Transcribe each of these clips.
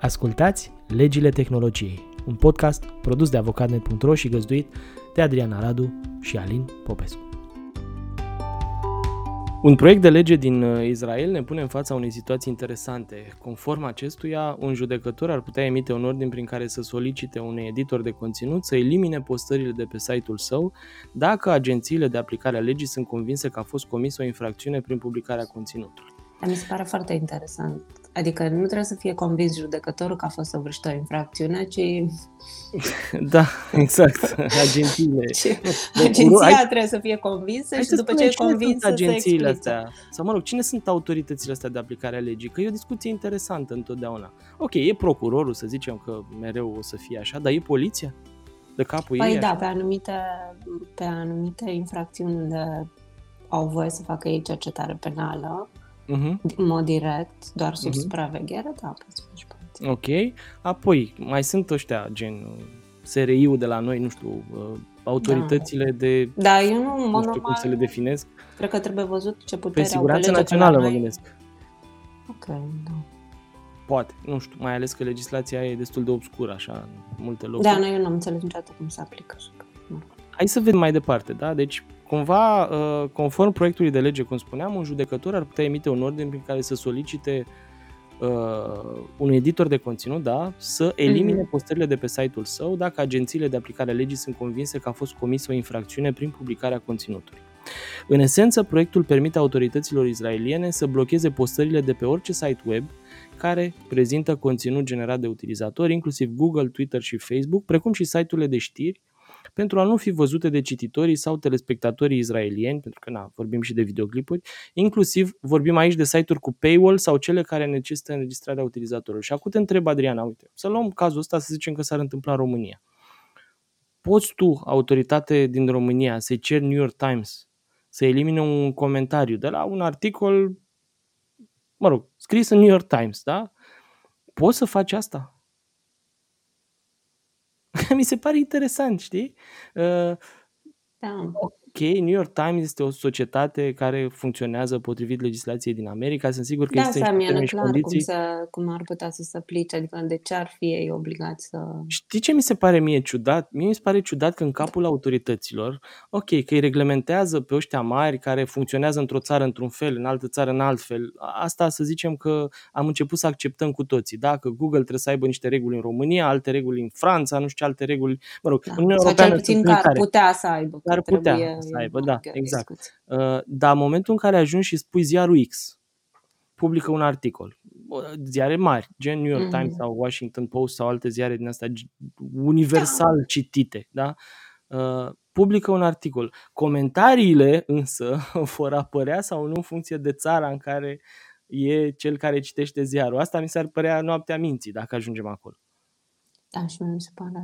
Ascultați Legile Tehnologiei, un podcast produs de avocatnet.ro și găzduit de Adriana Radu și Alin Popescu. Un proiect de lege din uh, Israel ne pune în fața unei situații interesante. Conform acestuia, un judecător ar putea emite un ordin prin care să solicite unui editor de conținut să elimine postările de pe site-ul său dacă agențiile de aplicare a legii sunt convinse că a fost comisă o infracțiune prin publicarea conținutului. Mi se pare foarte interesant. Adică nu trebuie să fie convins judecătorul că a fost săvârșită o infracțiune, ci... Da, exact. Agențiile. Agenția Hai... trebuie să fie convinsă Hai și după ce e convinsă sunt agențiile astea? Sau mă rog, cine sunt autoritățile astea de aplicare a legii? Că e o discuție interesantă întotdeauna. Ok, e procurorul, să zicem că mereu o să fie așa, dar e poliția? De capul păi ei? da, pe anumite, pe anumite infracțiuni unde au voie să facă ei cercetare penală, uh-huh. în mod direct, doar sub uh-huh. supraveghere, da, poți face parte. Ok. Apoi, mai sunt ăștia, gen SRI-ul de la noi, nu știu, uh, autoritățile da. de... Da, eu nu, nu știu cum să le definesc. Cred că trebuie văzut ce putere Pe siguranță națională, mă gândesc. Ok, da. Poate, nu știu, mai ales că legislația e destul de obscură, așa, în multe locuri. Da, noi eu nu am înțeles niciodată cum se aplică. Așa că, Hai să vedem mai departe, da? Deci, cumva, uh, conform proiectului de lege, cum spuneam, un judecător ar putea emite un ordin prin care să solicite uh, un editor de conținut, da, să elimine mm-hmm. postările de pe site-ul său dacă agențiile de aplicare a legii sunt convinse că a fost comisă o infracțiune prin publicarea conținutului. În esență, proiectul permite autorităților israeliene să blocheze postările de pe orice site web care prezintă conținut generat de utilizatori, inclusiv Google, Twitter și Facebook, precum și site-urile de știri, pentru a nu fi văzute de cititorii sau telespectatorii izraelieni, pentru că na, vorbim și de videoclipuri, inclusiv vorbim aici de site-uri cu paywall sau cele care necesită înregistrarea utilizatorului. Și acum te întreb, Adriana, uite, să luăm cazul ăsta, să zicem că s-ar întâmpla în România. Poți tu, autoritate din România, să ceri New York Times să elimine un comentariu de la un articol, mă rog, scris în New York Times, da? Poți să faci asta? Mi se pare interesant, știi? Uh, da. Ok, New York Times este o societate care funcționează potrivit legislației din America. Sunt sigur că da, există niște termeni și condiții. Cum, să, cum ar putea să se aplice, adică de ce ar fi ei obligați să... Știi ce mi se pare mie ciudat? Mie mi se pare ciudat că în capul autorităților, ok, că îi reglementează pe ăștia mari care funcționează într-o țară într-un fel, în altă țară în alt fel. Asta să zicem că am început să acceptăm cu toții. Da? Că Google trebuie să aibă niște reguli în România, alte reguli în Franța, nu știu ce alte reguli. Mă rog, da. Uniunea Europeană Sau cel puțin că ar putea să aibă. Ar putea să aibă, da, exact. Uh, dar în momentul în care ajungi și spui ziarul X, publică un articol, ziare mari, gen New York mm-hmm. Times sau Washington Post sau alte ziare din astea universal da. citite, da? Uh, publică un articol. Comentariile însă vor apărea sau nu în funcție de țara în care e cel care citește ziarul. Asta mi s-ar părea noaptea minții dacă ajungem acolo. Da, și mi se pare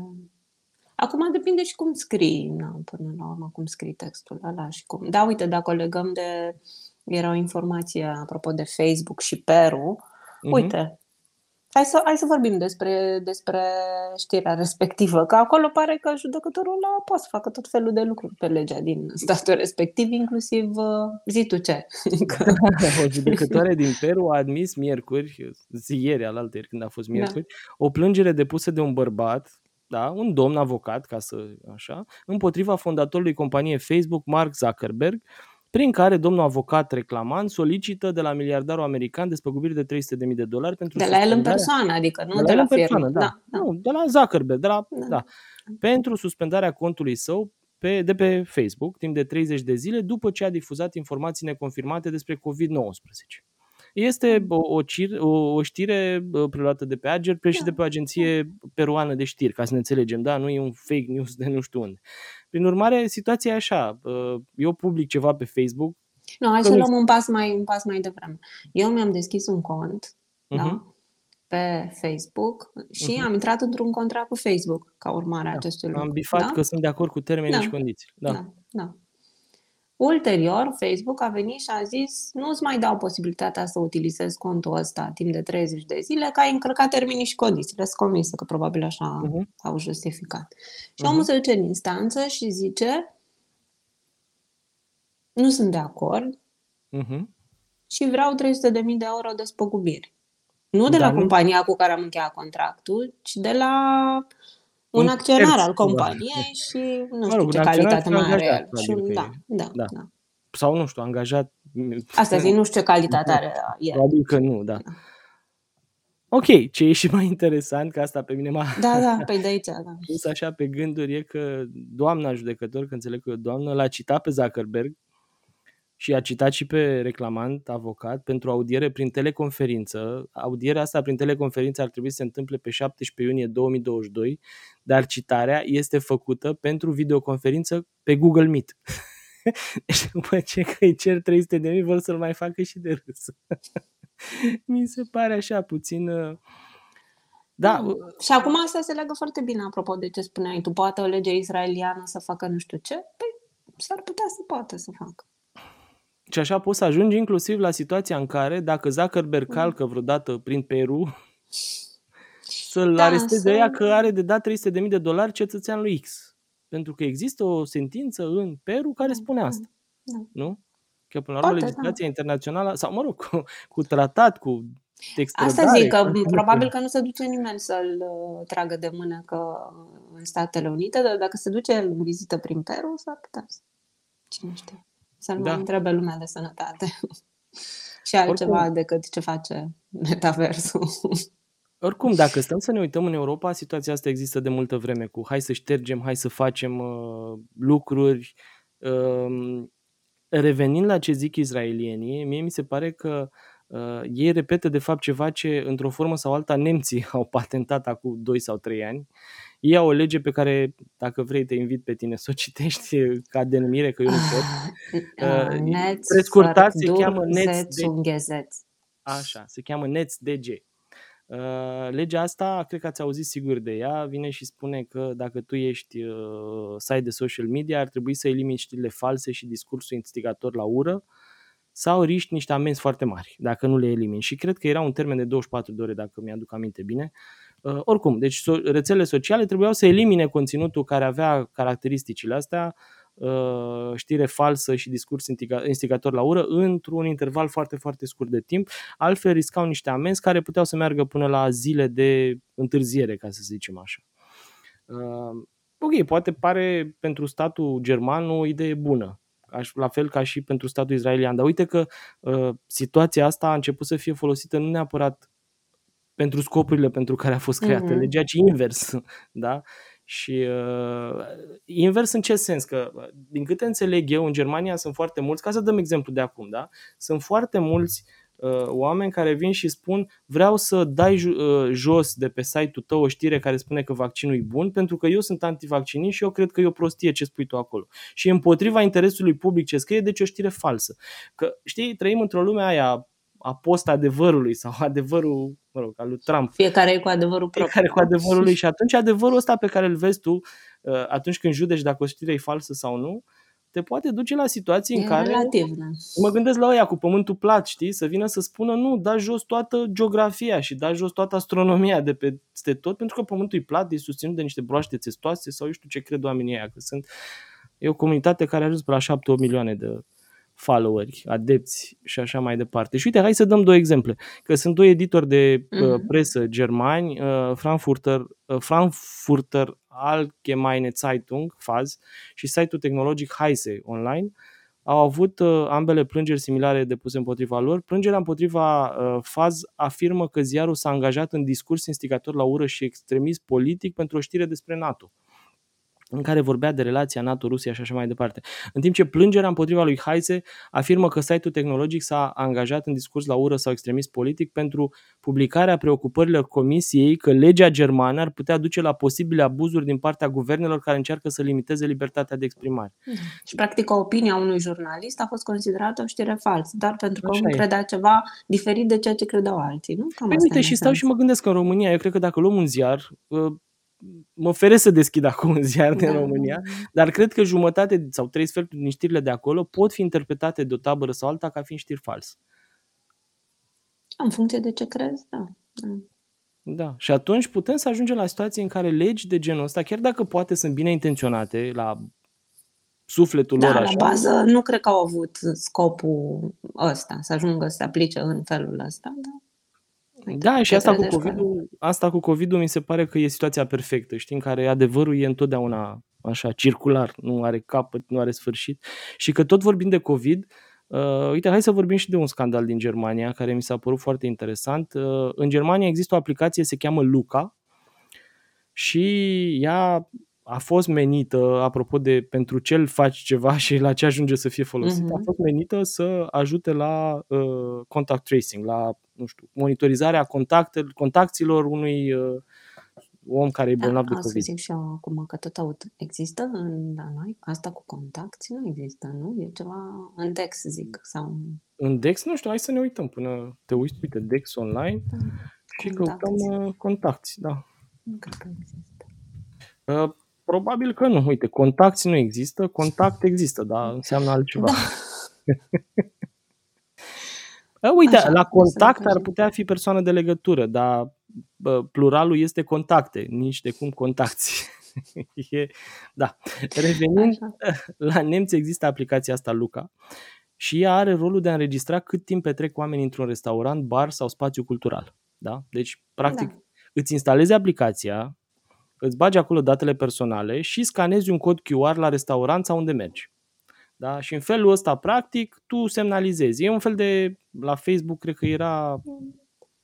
Acum depinde și cum scrii, na, până la urmă, cum scrii textul ăla și cum. Da, uite, dacă o legăm de... Era o informație apropo de Facebook și Peru. Mm-hmm. Uite, hai să, hai să vorbim despre, despre știrea respectivă, că acolo pare că judecătorul ăla poate să facă tot felul de lucruri pe legea din statul respectiv, inclusiv uh, zi tu ce. o judecătoare din Peru a admis miercuri, zi ieri, alaltă când a fost da. miercuri, da. o plângere depusă de un bărbat da, un domn avocat, ca să așa, împotriva fondatorului companiei Facebook, Mark Zuckerberg, prin care domnul avocat reclamant solicită de la miliardarul american despăgubiri de 300.000 de dolari pentru De la el în persoană, adică nu de, de la, la persoană, da. Da, da. Nu, de la Zuckerberg, de la, da. da. Pentru suspendarea contului său pe, de pe Facebook timp de 30 de zile după ce a difuzat informații neconfirmate despre COVID-19. Este o, o, cir, o, o știre preluată de pe Ager, pe și de pe o agenție peruană de știri, ca să ne înțelegem, da? Nu e un fake news de nu știu unde. Prin urmare, situația e așa. Eu public ceva pe Facebook. Nu, hai să luăm un pas mai, un pas mai devreme. Eu mi-am deschis un cont, uh-huh. da? Mhm. pe Facebook și uh-huh. am intrat într-un contract cu Facebook ca urmare a da. acestui lucru. Am bifat da? că sunt de acord cu termenii da. și condiții. Da. da, da. Ulterior, Facebook a venit și a zis nu îți mai dau posibilitatea să utilizezi contul ăsta timp de 30 de zile, că ai încălcat termenii și condițiile. Sunt convinsă că probabil așa uh-huh. au justificat. Și uh-huh. omul se duce în instanță și zice nu sunt de acord uh-huh. și vreau 300.000 de euro de spăgubiri. Nu de Dar la nu- compania cu care am încheiat contractul, ci de la un Un acționar terț, al cumva. companiei și nu Mă știu rog, ce un acționar calitate mai are angajat, el. probabil Și, că da, e. da, Da. da. Sau nu știu, angajat. Asta zic, nu știu ce calitate are el. Probabil că nu, da. Ok, ce e și mai interesant, că asta pe mine m-a Da, da, pe de aici, da. pus așa pe gânduri, e că doamna judecător, că înțeleg că e o doamnă, l-a citat pe Zuckerberg și a citat și pe reclamant, avocat, pentru audiere prin teleconferință. Audierea asta prin teleconferință ar trebui să se întâmple pe 17 iunie 2022, dar citarea este făcută pentru videoconferință pe Google Meet. Deci după ce că îi cer 300 de mii, vor să-l mai facă și de râs. Mi se pare așa puțin... uh, Da, uh, Și acum asta se legă foarte bine, apropo de ce spuneai tu. Poate o lege israeliană să facă nu știu ce? Păi s-ar putea să poată să facă. Și așa poți să ajungi inclusiv la situația în care, dacă Zuckerberg calcă vreodată prin Peru, să-l Da, aresteze să- ea că are de dat 300.000 de dolari cetățean lui X. Pentru că există o sentință în Peru care spune asta. Da. Nu? Că până la urmă Poate, legislația internațională, sau mă rog, cu, cu tratat, cu extradare... Asta zic, că cu alte probabil lucruri. că nu se duce nimeni să-l uh, tragă de mână că în Statele Unite, dar dacă se duce în vizită prin Peru, s-ar putea să... Cine știe? Să nu Da. mai întrebe lumea de sănătate. și altceva Oricum- decât ce face metaversul. Oricum, dacă stăm să ne uităm în Europa, situația asta există de multă vreme cu hai să ștergem, hai să facem uh, lucruri. Uh, revenind la ce zic izraelienii, mie mi se pare că uh, ei repetă de fapt ceva ce într-o formă sau alta nemții au patentat acum 2 sau 3 ani. Ei au o lege pe care, dacă vrei, te invit pe tine să o citești ca denumire, că eu nu pot. Uh, Uh, Netz, prescurtat se Verdur, cheamă Netz Zetz, de- Unghezetz. Așa, se cheamă NetzDG. Uh, legea asta, cred că ați auzit sigur de ea, vine și spune că dacă tu ești uh, site de social media, ar trebui să elimini știrile false și discursul instigator la ură sau riști niște amenzi foarte mari dacă nu le elimini. Și cred că era un termen de 24 de ore, dacă mi-aduc aminte bine. Uh, oricum, deci so- rețelele sociale trebuiau să elimine conținutul care avea caracteristicile astea, uh, știre falsă și discurs instiga- instigator la ură într-un interval foarte, foarte scurt de timp. Altfel riscau niște amenzi care puteau să meargă până la zile de întârziere, ca să zicem așa. Uh, ok, poate pare pentru statul german o idee bună, aș- la fel ca și pentru statul israelian, dar uite că uh, situația asta a început să fie folosită nu neapărat pentru scopurile pentru care a fost creată Mhm. legea, ci invers. Da? Și uh, invers în ce sens? Că, uh, din câte înțeleg eu, în Germania sunt foarte mulți, ca să dăm exemplu de acum, da? sunt foarte mulți uh, oameni care vin și spun vreau să dai ju- uh, jos de pe site-ul tău o știre care spune că vaccinul e bun, pentru că eu sunt antivaccinist și eu cred că e o prostie ce spui tu acolo. Și e împotriva interesului public ce scrie, deci e o știre falsă. Că, știi, trăim într-o lume aia a post-adevărului sau adevărul, mă rog, al lui Trump Fiecare e cu adevărul propriu. fiecare cu adevărul lui și atunci adevărul ăsta pe care îl vezi tu uh, atunci când judeci dacă o știre e falsă sau nu, te poate duce la situații în E care relativ, da. mă gândesc la ăia cu pământul plat, știi, să vină să spună nu, da jos toată geografia și da jos toată astronomia de peste tot, pentru că pământul e plat, e susținut de niște broaște testoase sau eu știu ce cred oamenii ăia, că sunt e o comunitate care a ajuns pe la 7-8 milioane de followeri, adepți și așa mai departe. Și uite, hai să dăm două exemple. Că sunt doi editori de uh, Mhm. presă germani, uh, Frankfurter, uh, Frankfurter Allgemeine Zeitung, FAZ, și site-ul tehnologic Heise Online, au avut uh, ambele plângeri similare depuse împotriva lor. Plângerea împotriva uh, FAZ afirmă că ziarul s-a angajat în discurs instigator la ură și extremism politic pentru o știre despre NATO în care vorbea de relația NATO-Rusia și așa mai departe. În timp ce plângerea împotriva lui Heise afirmă că site-ul tehnologic s-a angajat în discurs la ură sau extremism politic pentru publicarea preocupărilor Comisiei că legea germană ar putea duce la posibile abuzuri din partea guvernelor care încearcă să limiteze libertatea de exprimare. Și, practic, opinia unui jurnalist a fost considerată o știre falsă, dar pentru că Așa omul e. credea ceva diferit de ceea ce credeau alții, nu? Cam Păi asta uite, e și stau esența. și mă gândesc că în România, eu cred că dacă luăm un ziar, uh, mă feresc să deschid acum un ziar din Da. România, dar cred că jumătate sau trei sferturi din știrile de acolo pot fi interpretate de o tabără sau alta ca fiind știri false. În funcție de ce crezi, da. da. Da. Și atunci putem să ajungem la situații în care legi de genul ăsta, chiar dacă poate sunt bine intenționate la sufletul lor Da, la așa, bază nu cred că au avut scopul ăsta, să ajungă să se aplice în felul ăsta, da. Uite, Da, și te asta cu trezești că... COVID-ul, asta cu COVID-ul mi se pare că e situația perfectă, știi, în care adevărul e întotdeauna așa, circular, nu are capăt, nu are sfârșit. Și că tot vorbim de COVID, uh, uite, hai să vorbim și de un scandal din Germania, care mi s-a părut foarte interesant. Uh, în Germania există o aplicație, se cheamă Luca, și ea a fost menită, apropo de pentru ce îl faci ceva și la ce ajunge să fie folosit, a Mhm. fost menită să ajute la uh, contact tracing, la, nu știu, monitorizarea contacte, contacților unui uh, om care e Da, bolnav de asta COVID. zic și eu acum, că tot aud. Există în, la noi asta cu contacti? Nu există, nu? E ceva în Dex, zic, sau În Dex, nu știu, hai să ne uităm până te uiți, uite, Dex online da, și căutăm contacti. uh, contacti, da. Nu cred că există. Uh, probabil că nu, uite, contacti nu există, contact există, dar înseamnă altceva. Da, Uh, Uite, așa, la o să contact ar vedem. putea fi persoană de legătură, dar bă, pluralul este contacte, nici de cum contacti. e, da. Revenind, Așa. la nemți există aplicația asta Luca și ea are rolul de a înregistra cât timp petrec oamenii într-un restaurant, bar sau spațiu cultural. Da? Deci, practic, Da. îți instalezi aplicația, îți bagi acolo datele personale și scanezi un cod QR la restaurant sau unde mergi. Da? Și în felul ăsta, practic, tu semnalizezi. E un fel de, la Facebook, cred că era,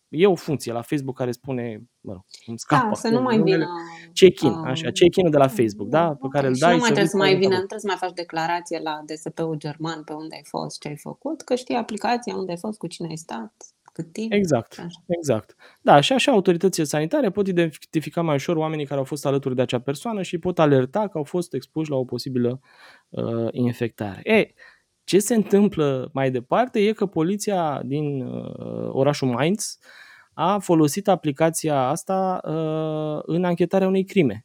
e o funcție la Facebook care spune, mă rog, îmi scapă Da, să acum nu mai numele, vină... check-in, uh, așa, check-in-ul de la Facebook, da? Pe ok. care îl Și nu dai mai să trebuie vii să cu mai vină, orientare. nu trebuie să mai faci declarație la DSP-ul german pe unde ai fost, ce ai făcut, că știi aplicația unde ai fost, cu cine ai stat, cât timp, Exact, și așa. exact. Da, și așa autoritățile sanitare pot identifica mai ușor oamenii care au fost alături de acea persoană și pot alerta că au fost expuși la o posibilă uh, infectare. E, ce se întâmplă mai departe e că poliția din uh, orașul Mainz a folosit aplicația asta uh, în anchetarea unei crime.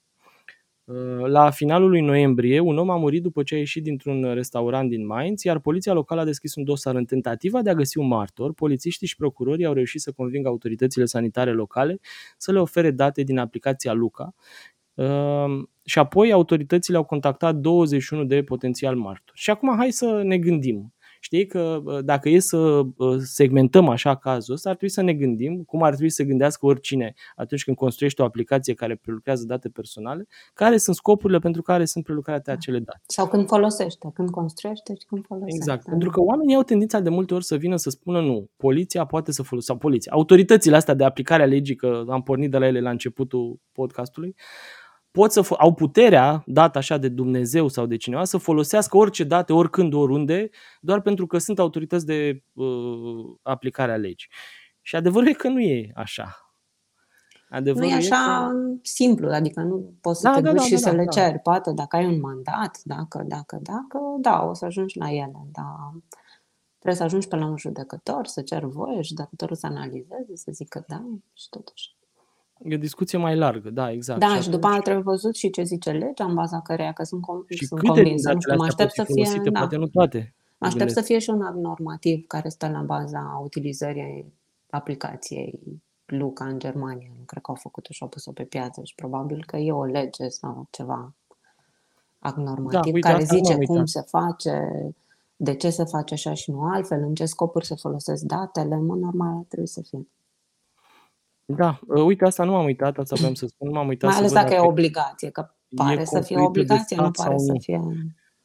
Uh, La finalul lui noiembrie, un om a murit după ce a ieșit dintr-un restaurant din Mainz, iar poliția locală a deschis un dosar în tentativa de a găsi un martor. Polițiștii și procurorii au reușit să convingă autoritățile sanitare locale să le ofere date din aplicația Luca. Uh, Și apoi autoritățile au contactat 21 de potențial martori. Și acum hai să ne gândim. Știi că uh, dacă e să uh, segmentăm așa cazul ăsta, ar trebui să ne gândim cum ar trebui să gândească oricine atunci când construiește o aplicație care prelucrează date personale, care sunt scopurile pentru care sunt prelucrate acele date. Sau când folosește, când construiește și când folosește. Exact. da. Pentru că oamenii au tendința de multe ori să vină să spună nu, poliția poate să folosească, sau poliția, autoritățile astea de aplicare a legii, că am pornit de la ele la începutul podcastului, pot să fo- au puterea dată așa de Dumnezeu sau de cineva să folosească orice date, oricând, oriunde, doar pentru că sunt autorități de uh, aplicare a legii. Și adevărul e că nu e așa. Nu Adevărul e așa că... simplu, adică nu poți să Da, te da, duci da, și da, să da, le da. ceri. Poate dacă ai un mandat, dacă, dacă, dacă, da, o să ajungi la ele, dar trebuie să ajungi pe la un judecător, să ceri voie, judecătorul să analizeze, să zică da și totuși. E o discuție mai largă, da, exact. Da, și și după aia trebuie văzut și ce zice legea în baza căreia, că sunt, com- și sunt câte din convinsă, nu datele știu, mă astea pot aștept fi să fie, folosite, da, poate nu toate. mă aștept gândesc. să fie și un act normativ care stă la baza utilizării aplicației Luca în Germania. Nu cred că au făcut-o și au pus-o pe piață și probabil că e o lege sau ceva act normativ uite, care asta nu zice am cum uitat. se face, de ce se face așa și nu altfel, în ce scopuri se folosesc datele, în mod normal ar trebui să fie. Da, uh, uite, asta nu am uitat, asta vreau să spun, nu m-am uitat Mai să ales văd dacă e dacă obligație, că pare să fie construită de obligație, nu stat pare sau să nu. fie...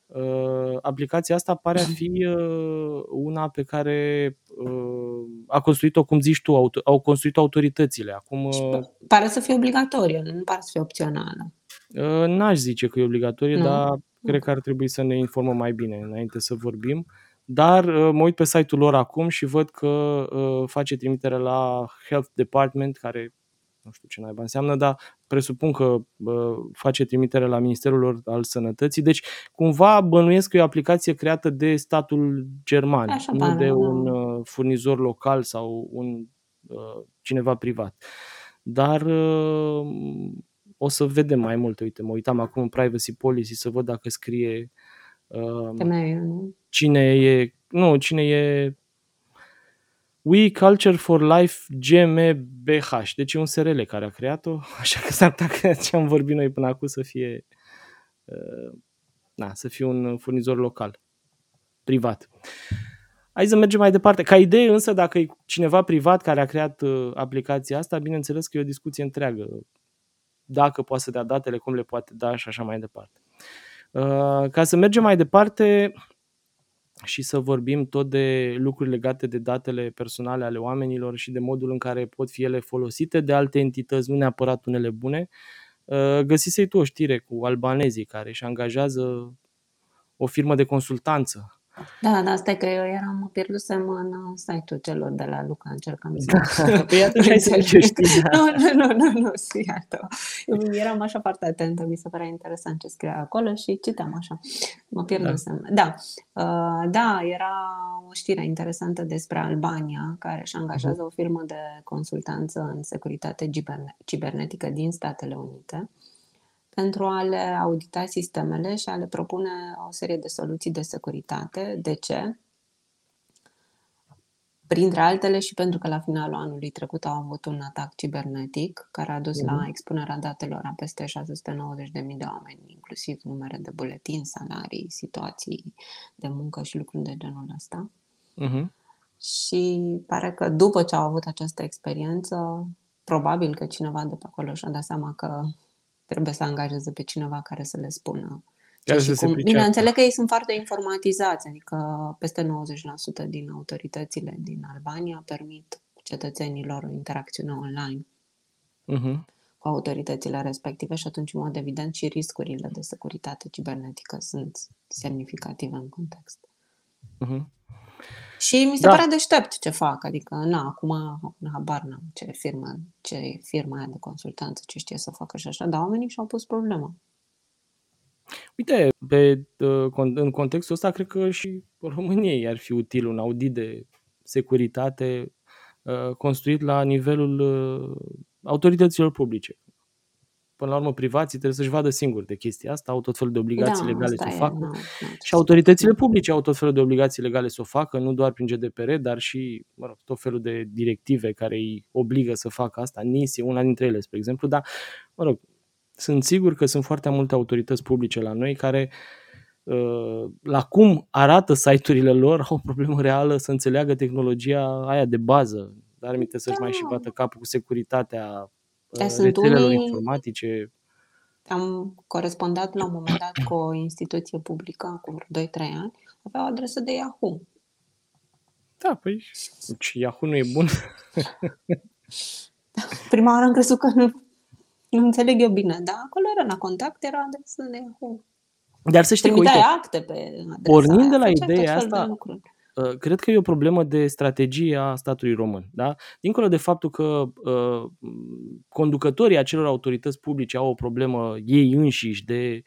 Uh, aplicația asta pare a fi uh, una pe care uh, a construit-o, cum zici tu, auto- au construit-o autoritățile. Acum, Și uh, p- pare să fie obligatorie, nu pare să fie opțională. uh, n-aș zice că e obligatorie, Nu? dar cred că ar trebui să ne informăm mai bine înainte să vorbim. Dar uh, mă uit pe site-ul lor acum și văd că uh, face trimitere la Health Department, care nu știu ce naiba înseamnă, dar presupun că uh, face trimitere la Ministerul lor al Sănătății. Deci, cumva bănuiesc că e o aplicație creată de statul german, Așa nu pare, de da. un uh, furnizor local sau un uh, cineva privat. Dar uh, o să vedem mai multe. Uite, mă uitam acum în Privacy Policy să văd dacă scrie uh, Temeiul, nu? cine e, nu, cine e We Culture for Life GmbH, deci e un SRL care a creat-o, așa că s-ar putea că ce am vorbit noi până acum să fie uh, na, să fie un furnizor local, privat. hai să mergem mai departe. Ca idee însă, dacă e cineva privat care a creat uh, aplicația asta, bineînțeles că e o discuție întreagă. Dacă poate să dea datele, cum le poate da și așa mai departe. Uh, ca să mergem mai departe și să vorbim tot de lucruri legate de datele personale ale oamenilor și de modul în care pot fi ele folosite de alte entități, nu neapărat unele bune, uh, găsisei tu o știre cu albanezii care își angajează o firmă de consultanță da, da, stai că eu eram, mă pierdusem în uh, site-ul celor de la Luca, încercam să... Da. Păi atunci ai să știi, da. Nu, nu, nu, nu, nu, iată. Eu eram așa foarte atentă, mi se părea interesant ce scria acolo și citeam așa. Mă pierdusem. Da, da, uh, da era o știre interesantă despre Albania, care își angajează uh-huh. o firmă de consultanță în securitate cibernetică din Statele Unite pentru a le audita sistemele și a le propune o serie de soluții de securitate. De ce? Printre altele și pentru că la finalul anului trecut au avut un atac cibernetic care a dus uh-huh. la mhm. expunerea datelor a peste 690.000 de oameni, inclusiv numere de buletin, salarii, situații de muncă și lucruri de genul ăsta. Uh-huh. Și pare că după ce au avut această experiență, probabil că cineva de pe acolo și-a dat seama că trebuie să angajeze pe cineva care să le spună. Care și cum, bine, înțeleg că ei sunt foarte informatizați, adică peste 90% din autoritățile din Albania permit cetățenilor o interacțiune online uh-huh. cu autoritățile respective și atunci, în mod evident, și riscurile de securitate cibernetică sunt semnificative în context. Uh-huh. Și mi se da. pare deștept ce fac, adică, na, acum, habar n-am ce firmă, ce firma aia de consultanță, ce știe să facă și așa, dar oamenii și-au pus problema. Uite, pe, uh, în contextul ăsta, cred că și României ar fi util un audit de securitate uh, construit la nivelul uh, autorităților publice până la urmă privații trebuie să-și vadă singuri de chestia asta, au tot felul de obligații da, legale să o facă. Nu, și autoritățile publice au tot felul de obligații legale să o facă, nu doar prin GDPR, dar și mă rog, tot felul de directive care îi obligă să facă asta. NIS e una dintre ele, spre exemplu, dar, mă rog, sunt sigur că sunt foarte multe autorități publice la noi care uh, la cum arată site-urile lor au o problemă reală să înțeleagă tehnologia aia de bază, dar aminte să-și da. mai și bată capul cu securitatea da, rețelelor unii... informatice. Am corespondat la un moment dat cu o instituție publică, acum 2-3 ani, avea o adresă de Yahoo. Da, păi, deci Yahoo nu e bun. Prima oară am crezut că nu, nu înțeleg eu bine, dar acolo era la contact, era adresă de Yahoo. Dar să știi că, uite, acte pe adresa pornind aia, de la ideea asta, Uh, cred că e o problemă de strategie a statului român. Da? Dincolo de faptul că uh, conducătorii acelor autorități publice au o problemă ei înșiși de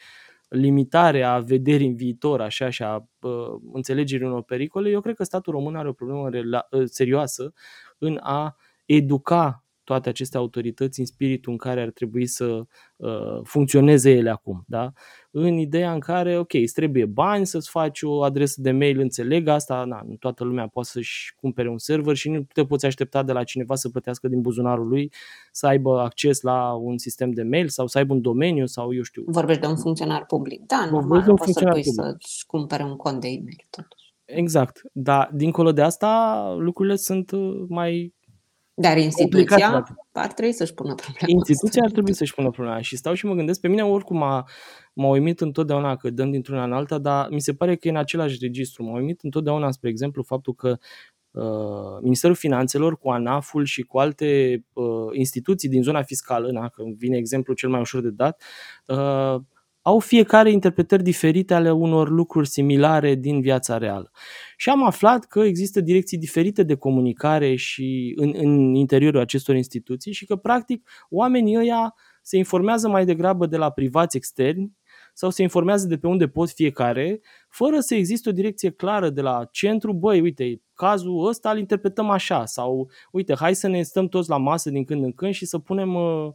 limitare a vederii în viitor așa și a uh, înțelegerii unor pericole, eu cred că statul român are o problemă rela- uh, serioasă în a educa toate aceste autorități în spiritul în care ar trebui să uh, funcționeze ele acum. Da? În ideea în care, ok, îți trebuie bani să-ți faci o adresă de mail, înțeleg asta, na, nu toată lumea poate să-și cumpere un server și nu te poți aștepta de la cineva să plătească din buzunarul lui, să aibă acces la un sistem de mail sau să aibă un domeniu sau eu știu. Vorbești de un funcționar public. Da, normal, nu poți să pui să-și cumpere un cont de e-mail totuși. Exact, dar dincolo de asta lucrurile sunt uh, mai dar instituția ar trebui să-și pună problema. Instituția ar trebui să-și pună problema și stau și mă gândesc, pe mine oricum m-a, m-a uimit întotdeauna că dăm dintr-una în alta, dar mi se pare că e în același registru. M-a uimit întotdeauna, spre exemplu, faptul că uh, Ministerul Finanțelor cu ANAF-ul și cu alte uh, instituții din zona fiscală, na, că vine exemplu cel mai ușor de dat, uh, au fiecare interpretări diferite ale unor lucruri similare din viața reală. Și am aflat că există direcții diferite de comunicare și în, în interiorul acestor instituții și că, practic, oamenii ăia se informează mai degrabă de la privați externi sau se informează de pe unde pot fiecare, fără să existe o direcție clară de la centru, băi, uite, cazul ăsta îl interpretăm așa sau uite, hai să ne stăm toți la masă din când în când și să punem uh, uh,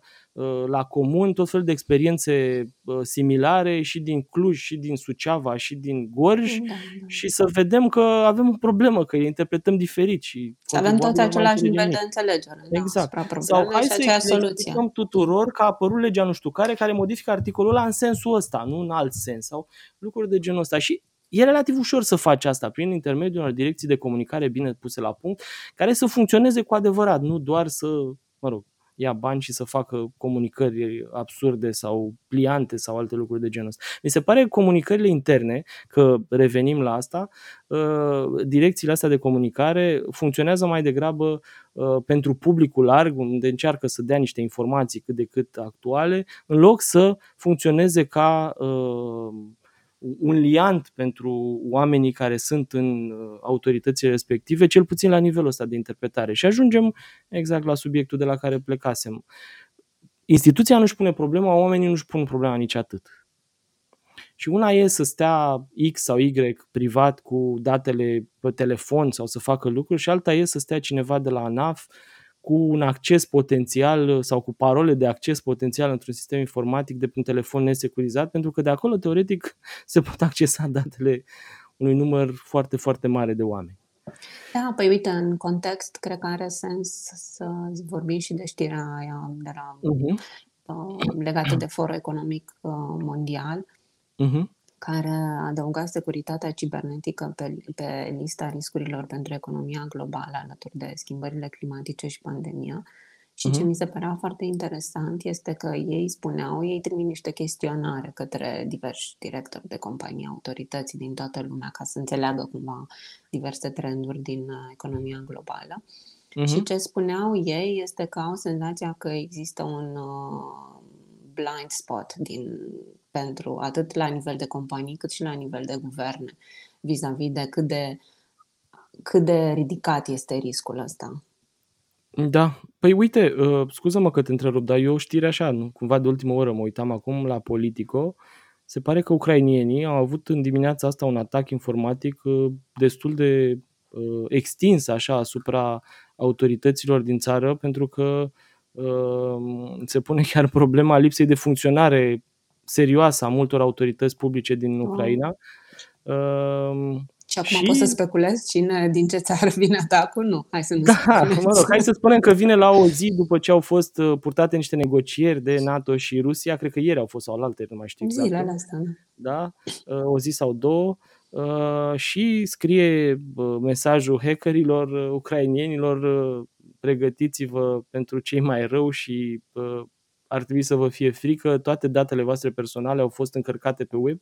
la comun tot felul de experiențe uh, similare și din Cluj și din Suceava și din Gorj da, da. și să vedem că avem o problemă, că îi interpretăm diferit și să avem toți același nivel de înțelegere. Da, exact. Da, sau hai să explicăm tuturor că a apărut legea nu știu care care modifică articolul ăla în sensul ăsta, nu în alt sens sau lucruri de genul ăsta și e relativ ușor să faci asta prin intermediul unor direcții de comunicare bine puse la punct, care să funcționeze cu adevărat, nu doar să, mă rog, ia bani și să facă comunicări absurde sau pliante sau alte lucruri de genul ăsta. Mi se pare că comunicările interne, că revenim la asta, uh, direcțiile astea de comunicare funcționează mai degrabă uh, pentru publicul larg, unde încearcă să dea niște informații cât de cât actuale, în loc să funcționeze ca uh, un liant pentru oamenii care sunt în uh, autoritățile respective, cel puțin la nivelul ăsta de interpretare. Și ajungem exact la subiectul de la care plecasem. Instituția nu-și pune problema, oamenii nu-și pun problema nici atât. Și una e să stea X sau Y privat cu datele pe telefon sau să facă lucruri și alta e să stea cineva de la ANAF cu un acces potențial uh, sau cu parole de acces potențial într-un sistem informatic de pe un telefon nesecurizat, pentru că de acolo, teoretic, se pot accesa datele unui număr foarte, foarte mare de oameni. Da, păi uite, în context, cred că are sens să vorbim și de știrea aia de la, uh-huh. uh, legată de forul economic uh, mondial. Uh-huh care adăuga securitatea cibernetică pe, pe lista riscurilor pentru economia globală alături de schimbările climatice și pandemia. Și uh-huh. ce mhm. mi se părea foarte interesant este că ei spuneau, ei trimit niște chestionare către diversi directori de companii, autorități din toată lumea ca să înțeleagă cumva diverse trenduri din uh, economia globală. Uh-huh. Și ce spuneau ei este că au senzația că există un uh, blind spot din pentru atât la nivel de companii cât și la nivel de guverne vis-a-vis de cât de, cât de ridicat este riscul ăsta. Da. Păi uite, uh, scuză-mă că te întrerup, dar eu știri așa, nu? cumva de ultimă oră mă uitam acum la Politico, se pare că ucrainienii au avut în dimineața asta un atac informatic uh, destul de uh, extins așa asupra autorităților din țară pentru că uh, se pune chiar problema lipsei de funcționare serioasă a multor autorități publice din Ucraina. Oh. Uh, și acum și... poți să speculezi cine, din ce țară vine atacul? Nu, hai să nu Da, mă rog, hai să spunem că vine la o zi după ce au fost uh, purtate niște negocieri de NATO și Rusia, cred că ieri au fost sau alte, nu mai știu exact. Zilele astea, da. da, uh, o zi sau două. Uh, și scrie mesajul hackerilor ucrainienilor pregătiți-vă pentru cei mai rău și ar trebui să vă fie frică, toate datele voastre personale au fost încărcate pe web.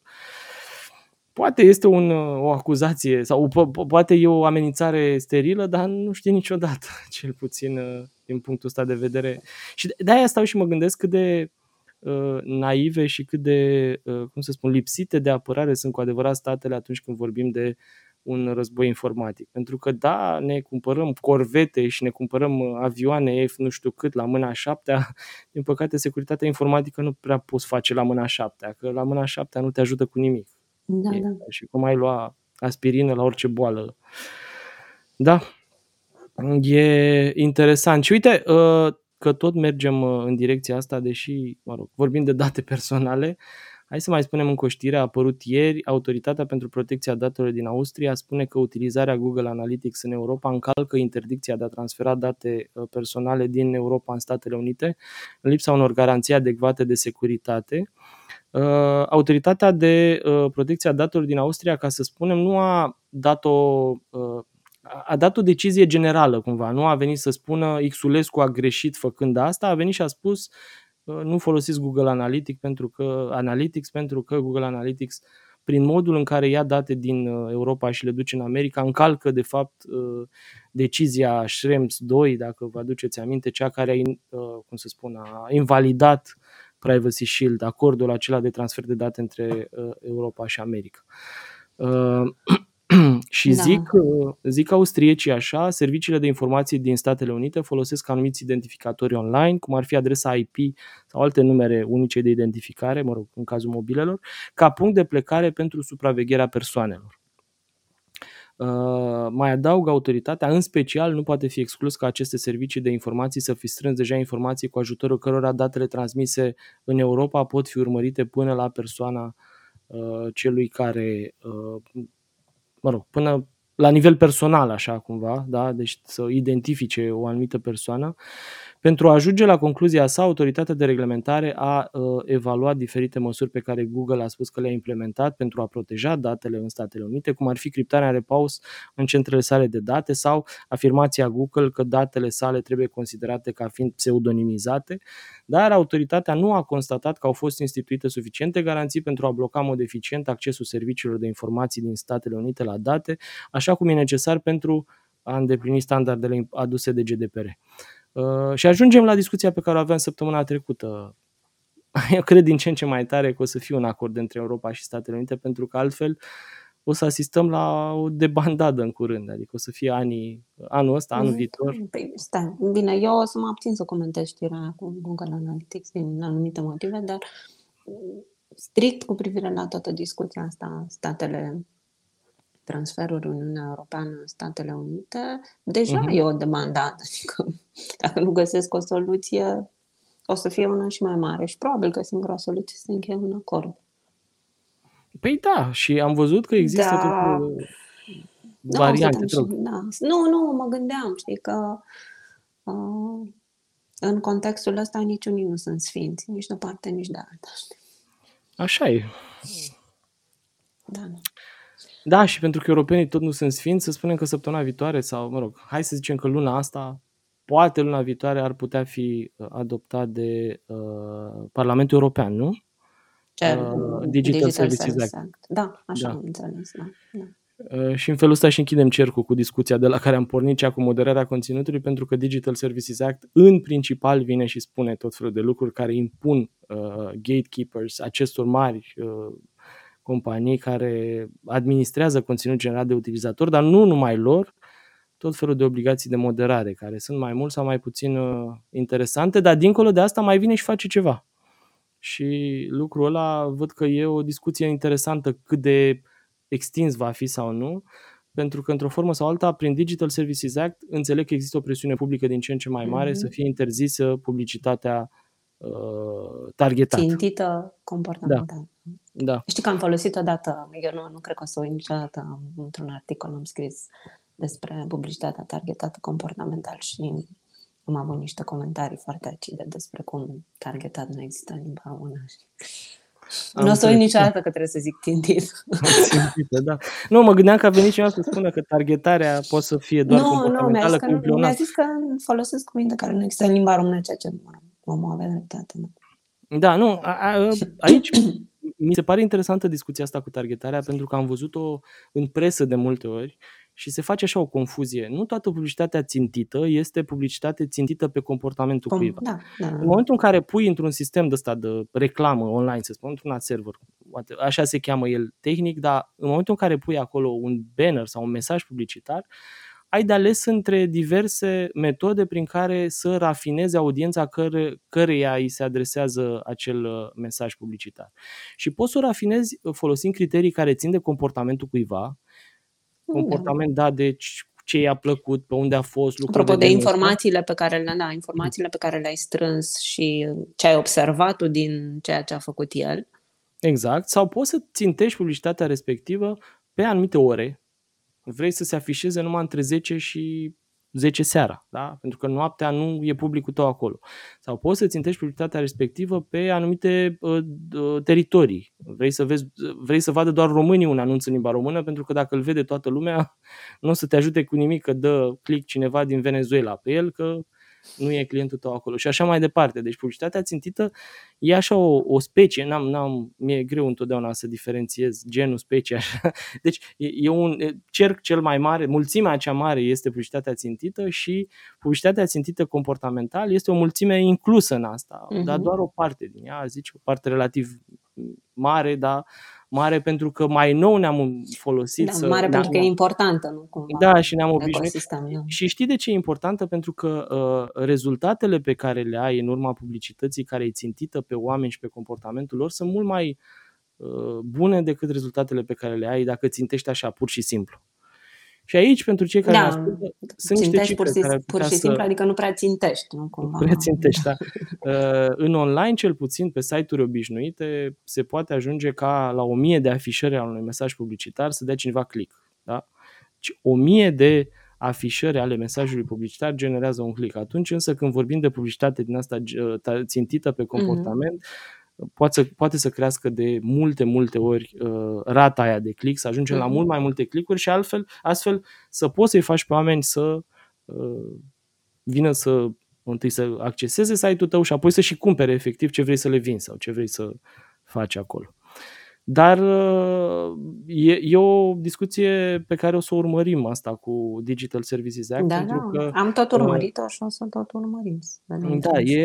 Poate este un, o acuzație sau po- poate e o amenințare sterilă, dar nu știi niciodată, cel puțin uh, din punctul ăsta de vedere. Și de aia stau și mă gândesc cât de uh, naive și cât de, uh, cum să spun, lipsite de apărare sunt cu adevărat statele atunci când vorbim de un război informatic. Pentru că da, ne cumpărăm corvete și ne cumpărăm uh, avioane F nu știu cât la mâna șaptea, din păcate securitatea informatică nu prea poți face la mâna șaptea, că la mâna șaptea nu te ajută cu nimic. Da, e, da. Și cum ai lua aspirină la orice boală. Da, e interesant. Și uite, uh, că tot mergem uh, în direcția asta, deși, mă rog, vorbim de date personale, Hai să mai spunem încă o știre, a apărut ieri, Autoritatea pentru Protecția Datelor din Austria spune că utilizarea Google Analytics în Europa încalcă interdicția de a transfera date uh, personale din Europa în Statele Unite, în lipsa unor garanții adecvate de securitate. Uh, Autoritatea de uh, Protecție a Datelor din Austria, ca să spunem, nu a dat o a dat o decizie generală cumva, nu a venit să spună Xulescu a greșit făcând asta, a venit și a spus nu folosiți Google Analytics pentru că, Analytics pentru că Google Analytics prin modul în care ia date din uh, Europa și le duce în America, încalcă de fapt uh, decizia Schrems 2, dacă vă aduceți aminte, cea care a, uh, cum să spun, a invalidat Privacy Shield, acordul acela de transfer de date între Europa și America. și da. zic, zic austriecii așa, serviciile de informații din Statele Unite folosesc anumiți identificatori online, cum ar fi adresa IP sau alte numere unice de identificare, mă rog, în cazul mobilelor, ca punct de plecare pentru supravegherea persoanelor. Uh, mai adaugă autoritatea, în special nu poate fi exclus ca aceste servicii de informații să fi strâns deja informații cu ajutorul cărora datele transmise în Europa pot fi urmărite până la persoana uh, celui care uh, mă rog, până la nivel personal, așa cumva, da? deci să identifice o anumită persoană. Pentru a ajunge la concluzia sa, autoritatea de reglementare a uh, evaluat diferite măsuri pe care Google a spus că le-a implementat pentru a proteja datele în Statele Unite, cum ar fi criptarea repaus în centrele sale de date sau afirmația Google că datele sale trebuie considerate ca fiind pseudonimizate, dar autoritatea nu a constatat că au fost instituite suficiente garanții pentru a bloca în mod eficient accesul serviciilor de informații din Statele Unite la date, așa cum e necesar pentru a îndeplini standardele aduse de GDPR. Uh, și ajungem la discuția pe care o aveam săptămâna trecută. Eu cred din ce în ce mai tare că o să fie un acord între Europa și Statele Unite, pentru că altfel o să asistăm la o debandadă în curând, adică o să fie anii, anul ăsta, anul mm. viitor. Păi, stai, bine, eu o să mă abțin să comentez știrea cu Google Analytics din anumite motive, dar strict cu privire la toată discuția asta, statele transferuri Uniunea Europeană, Statele Unite, deja uh-huh. e o demandată. Adică, dacă nu găsesc o soluție, o să fie una și mai mare și probabil că singura soluție să încheie un acord. Păi da, și am văzut că există da. tot da, variante. Și, da. Nu, nu, mă gândeam, știi, că uh, în contextul ăsta niciunii nu sunt sfinți, nici de parte, nici de alta. Așa e. Da. Da, și pentru că europenii tot nu sunt sfinți, să spunem că săptămâna viitoare sau, mă rog, hai să zicem că luna asta, poate luna viitoare ar putea fi uh, adoptat de uh, Parlamentul European, nu? Ce? Uh, Digital, Digital Services Act. Act. Da, așa da. am înțeles, da. da. Uh, și în felul ăsta și închidem cercul cu discuția de la care am pornit, cea cu moderarea conținutului, pentru că Digital Services Act în principal vine și spune tot felul de lucruri care impun uh, gatekeepers, acestor mari uh, companii care administrează conținut generat de utilizator, dar nu numai lor, tot felul de obligații de moderare, care sunt mai mult sau mai puțin uh, interesante, dar dincolo de asta mai vine și face ceva. Și lucrul ăla văd că e o discuție interesantă cât de extins va fi sau nu, pentru că într-o formă sau alta, prin Digital Services Act, înțeleg că există o presiune publică din ce în ce mai mare mm-hmm. să fie interzisă publicitatea uh, targetată. Țintită comportamental. Da. Da. Știi că am folosit odată, eu nu, nu cred că o să o uit niciodată, într-un articol am scris despre publicitatea targetată comportamental și am avut niște comentarii foarte acide despre cum targetat nu există în limba română. nu o să uit niciodată că trebuie să zic țintit. Țintită, da. Nu, mă gândeam că a venit cineva să spună că targetarea poate să fie doar nu, comportamentală nu, mi-a mi-a zis că folosesc cuvinte care nu există în limba română, ceea ce omul avea dreptate. Da, nu, a, a, aici mi se pare interesantă discuția asta cu targetarea pentru că am văzut-o în presă de multe ori și se face așa o confuzie. Nu toată publicitatea țintită este publicitate țintită pe comportamentul Com, cuiva. Da, da. În momentul în care pui într-un sistem de ăsta de reclamă online, să spunem, într-un server, așa se cheamă el tehnic, dar în momentul în care pui acolo un banner sau un mesaj publicitar, ai de ales între diverse metode prin care să rafineze audiența care, căreia îi se adresează acel uh, mesaj publicitar. Și poți să o rafinezi uh, folosind criterii care țin de comportamentul cuiva, comportament da, deci ce i-a plăcut, pe unde a fost, lucruri Apropo de, de informațiile pe care le da, informațiile pe care le-ai strâns și ce ai observat tu din ceea ce a făcut el. Exact, sau poți să țintești publicitatea respectivă pe anumite ore, vrei să se afișeze numai între 10 și 10 seara, da? pentru că noaptea nu e publicul tău acolo. Sau poți să țintești publicitatea respectivă pe anumite uh, uh, teritorii. Vrei să, vezi, vrei să vadă doar românii un anunț în limba română, pentru că dacă îl vede toată lumea, nu o să te ajute cu nimic că dă click cineva din Venezuela pe el, că nu e clientul tău acolo și așa mai departe. Deci publicitatea țintită e așa o, o specie, n-am, n-am, mi-e greu întotdeauna să diferențiez genul, specie, așa. Deci e, e un cerc cel mai mare, mulțimea cea mare este publicitatea țintită și publicitatea țintită comportamental este o mulțime inclusă în asta, uh-huh. dar doar o parte din ea, zici, o parte relativ mare, dar mare pentru că mai nou ne-am folosit. Da, să, mare pentru că e importantă, nu cumva. Da, și ne-am obișnuit. Da. Și știi de ce e importantă? Pentru că uh, rezultatele pe care le ai în urma publicității care e țintită pe oameni și pe comportamentul lor sunt mult mai uh, bune decât rezultatele pe care le ai dacă țintești așa, pur și simplu. Și aici, pentru cei care da, ascultă, sunt niște cifre pur, care pur și simplu, să... adică nu prea țintești. Nu, cumva. Nu prea țintești, da. Uh, în online, cel puțin, pe site-uri obișnuite, se poate ajunge ca la o mie de afișări al unui mesaj publicitar să dea cineva click. Da? Deci, o mie de afișări ale mesajului publicitar generează un click. Atunci însă când vorbim de publicitate din asta țintită pe mhm. comportament, mm-hmm. Poate, să, poate să crească de multe, multe ori uh, rata aia de click, să ajungem mm-hmm. la mhm. mult mai multe click-uri și altfel, astfel să poți să-i faci pe oameni să uh, vină să întâi să acceseze site-ul tău și apoi să și cumpere efectiv ce vrei să le vinzi sau ce vrei să faci acolo. Dar e, e o discuție pe care o să o urmărim asta cu Digital Services Act. Da, pentru da. Că, am tot urmărit-o și o să tot urmărim. Da, e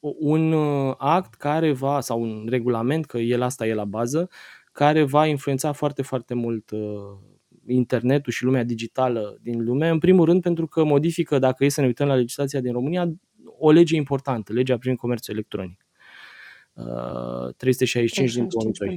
un uh, act care va, sau un regulament, că el asta e la bază, care va influența foarte, foarte mult uh, internetul și lumea digitală din lume. În primul rând pentru că modifică, dacă e să ne uităm la legislația din România, o lege importantă, legea prin comerț electronic. 365 din 2002.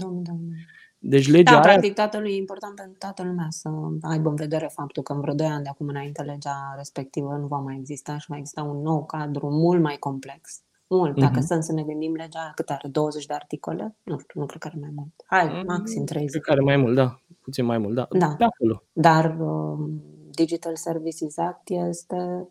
Deci legea da, aia... practic toată e important pentru toată lumea să aibă în vedere faptul că în vreo 2 ani de acum înainte legea respectivă nu va mai exista și va exista un nou cadru mult mai complex. Mult. Dacă uh-huh. stăm să ne gândim legea cât are? 20 de articole? Nu știu, nu cred că are mai mult. Hai, mm, maxim 30. Cred că are mai mult, da. Puțin mai mult, da. da. De acolo. Dar uh, Digital Services Act este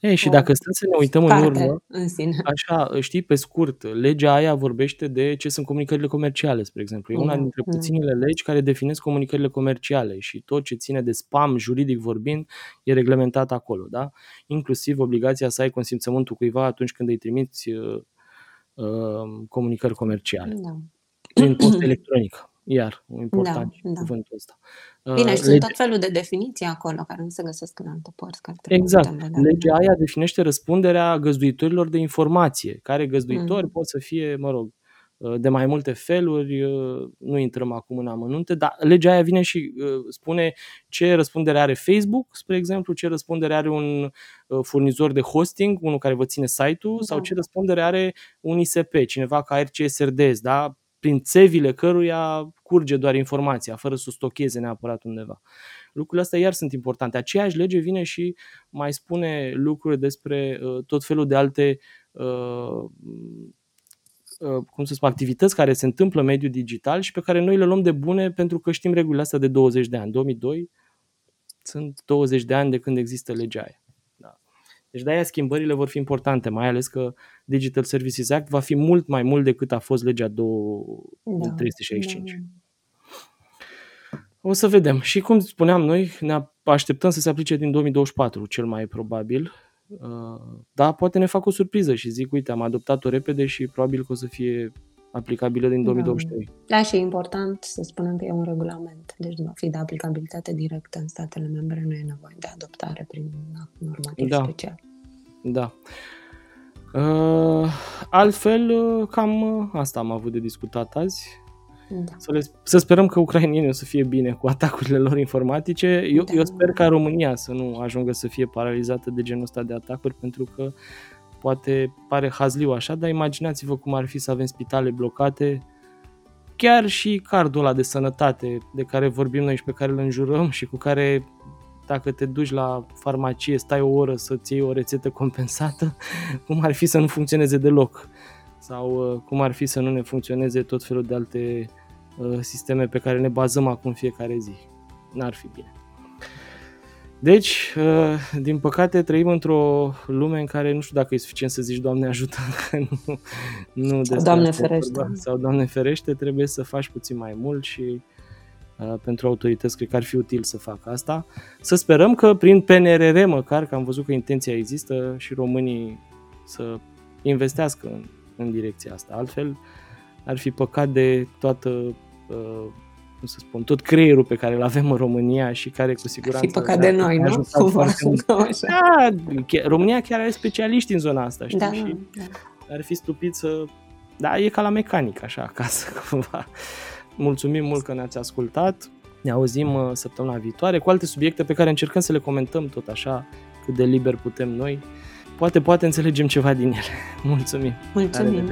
ei, și dacă stăm să ne uităm în urmă, în sine. așa, știi, pe scurt, legea aia vorbește de ce sunt comunicările comerciale, spre exemplu. E una mm, dintre mm. puținele legi care definesc comunicările comerciale și tot ce ține de spam, juridic vorbind, e reglementat acolo, da? Inclusiv obligația să ai consimțământul cuiva atunci când îi trimiți uh, uh, comunicări comerciale. Da. Prin post electronic iar, important da, da. cuvântul ăsta. Bine, și uh, sunt tot felul de definiții acolo care nu se găsesc în alte părți. Care exact. Legea aia definește răspunderea găzduitorilor de informație, care găzduitori mm. pot să fie, mă rog, uh, de mai multe feluri, uh, nu intrăm acum în amănunte, dar legea aia vine și spune ce răspundere are Facebook, spre exemplu, ce răspundere are un furnizor de hosting, unul care vă ține site-ul, da. sau ce răspundere are un ISP, cineva ca RCSRDS, da? Prin țevile căruia curge doar informația, fără să o stocheze neapărat undeva. Lucrurile astea iar sunt importante. Aceeași lege vine și mai spune lucruri despre uh, tot felul de alte uh, uh, cum să spun, activități care se întâmplă în mediul digital și pe care noi le luăm de bune pentru că știm regulile astea de 20 de ani. 2002 sunt 20 de ani de când există legea aia. Deci de-aia schimbările vor fi importante, mai ales că Digital Services Act va fi mult mai mult decât a fost legea 365. Da, da. O să vedem. Și cum spuneam noi, ne așteptăm să se aplice din 2024, cel mai probabil. Uh, da, poate ne fac o surpriză și zic, uite, am adoptat-o repede și probabil că o să fie aplicabilă din 2023. Da, da și e important să spunem că e un regulament, deci va fi de aplicabilitate directă în statele membre, nu e nevoie de adoptare prin normativ da. special. Da. Uh, altfel, uh, cam uh, asta am avut de discutat azi. Da. Să, le, să sperăm că ucrainienii o să fie bine cu atacurile lor informatice. Eu, da. eu sper ca România să nu ajungă să fie paralizată de genul ăsta de atacuri, pentru că poate pare hazliu așa, dar imaginați-vă cum ar fi să avem spitale blocate, chiar și cardul ăla de sănătate de care vorbim noi și pe care îl înjurăm și cu care dacă te duci la farmacie, stai o oră să-ți iei o rețetă compensată, cum ar fi să nu funcționeze deloc sau uh, cum ar fi să nu ne funcționeze tot felul de alte uh, sisteme pe care ne bazăm acum fiecare zi. N-ar fi bine. Deci, uh, din păcate, trăim într-o lume în care nu știu dacă e suficient să zici Doamne ajută, că nu, nu sau Doamne ferește. Sau Doamne ferește, trebuie să faci puțin mai mult și uh, pentru autorități cred că ar fi util să facă asta. Să sperăm că prin PNRR măcar, că am văzut că intenția există și românii să investească în, în direcția asta. Altfel, ar fi păcat de toată uh, cum să spun, tot creierul pe care îl avem în România și care cu siguranță... Fi păcat de noi, nu? Cumva, da, România chiar are specialiști în zona asta, știi? Da, și da. ar fi stupid să... Da, e ca la mecanic, așa, acasă, cumva. Mulțumim mult că ne-ați ascultat. Ne auzim uh, săptămâna viitoare cu alte subiecte pe care încercăm să le comentăm tot așa, cât de liber putem noi. Poate, poate înțelegem ceva din ele. Mulțumim! Mulțumim!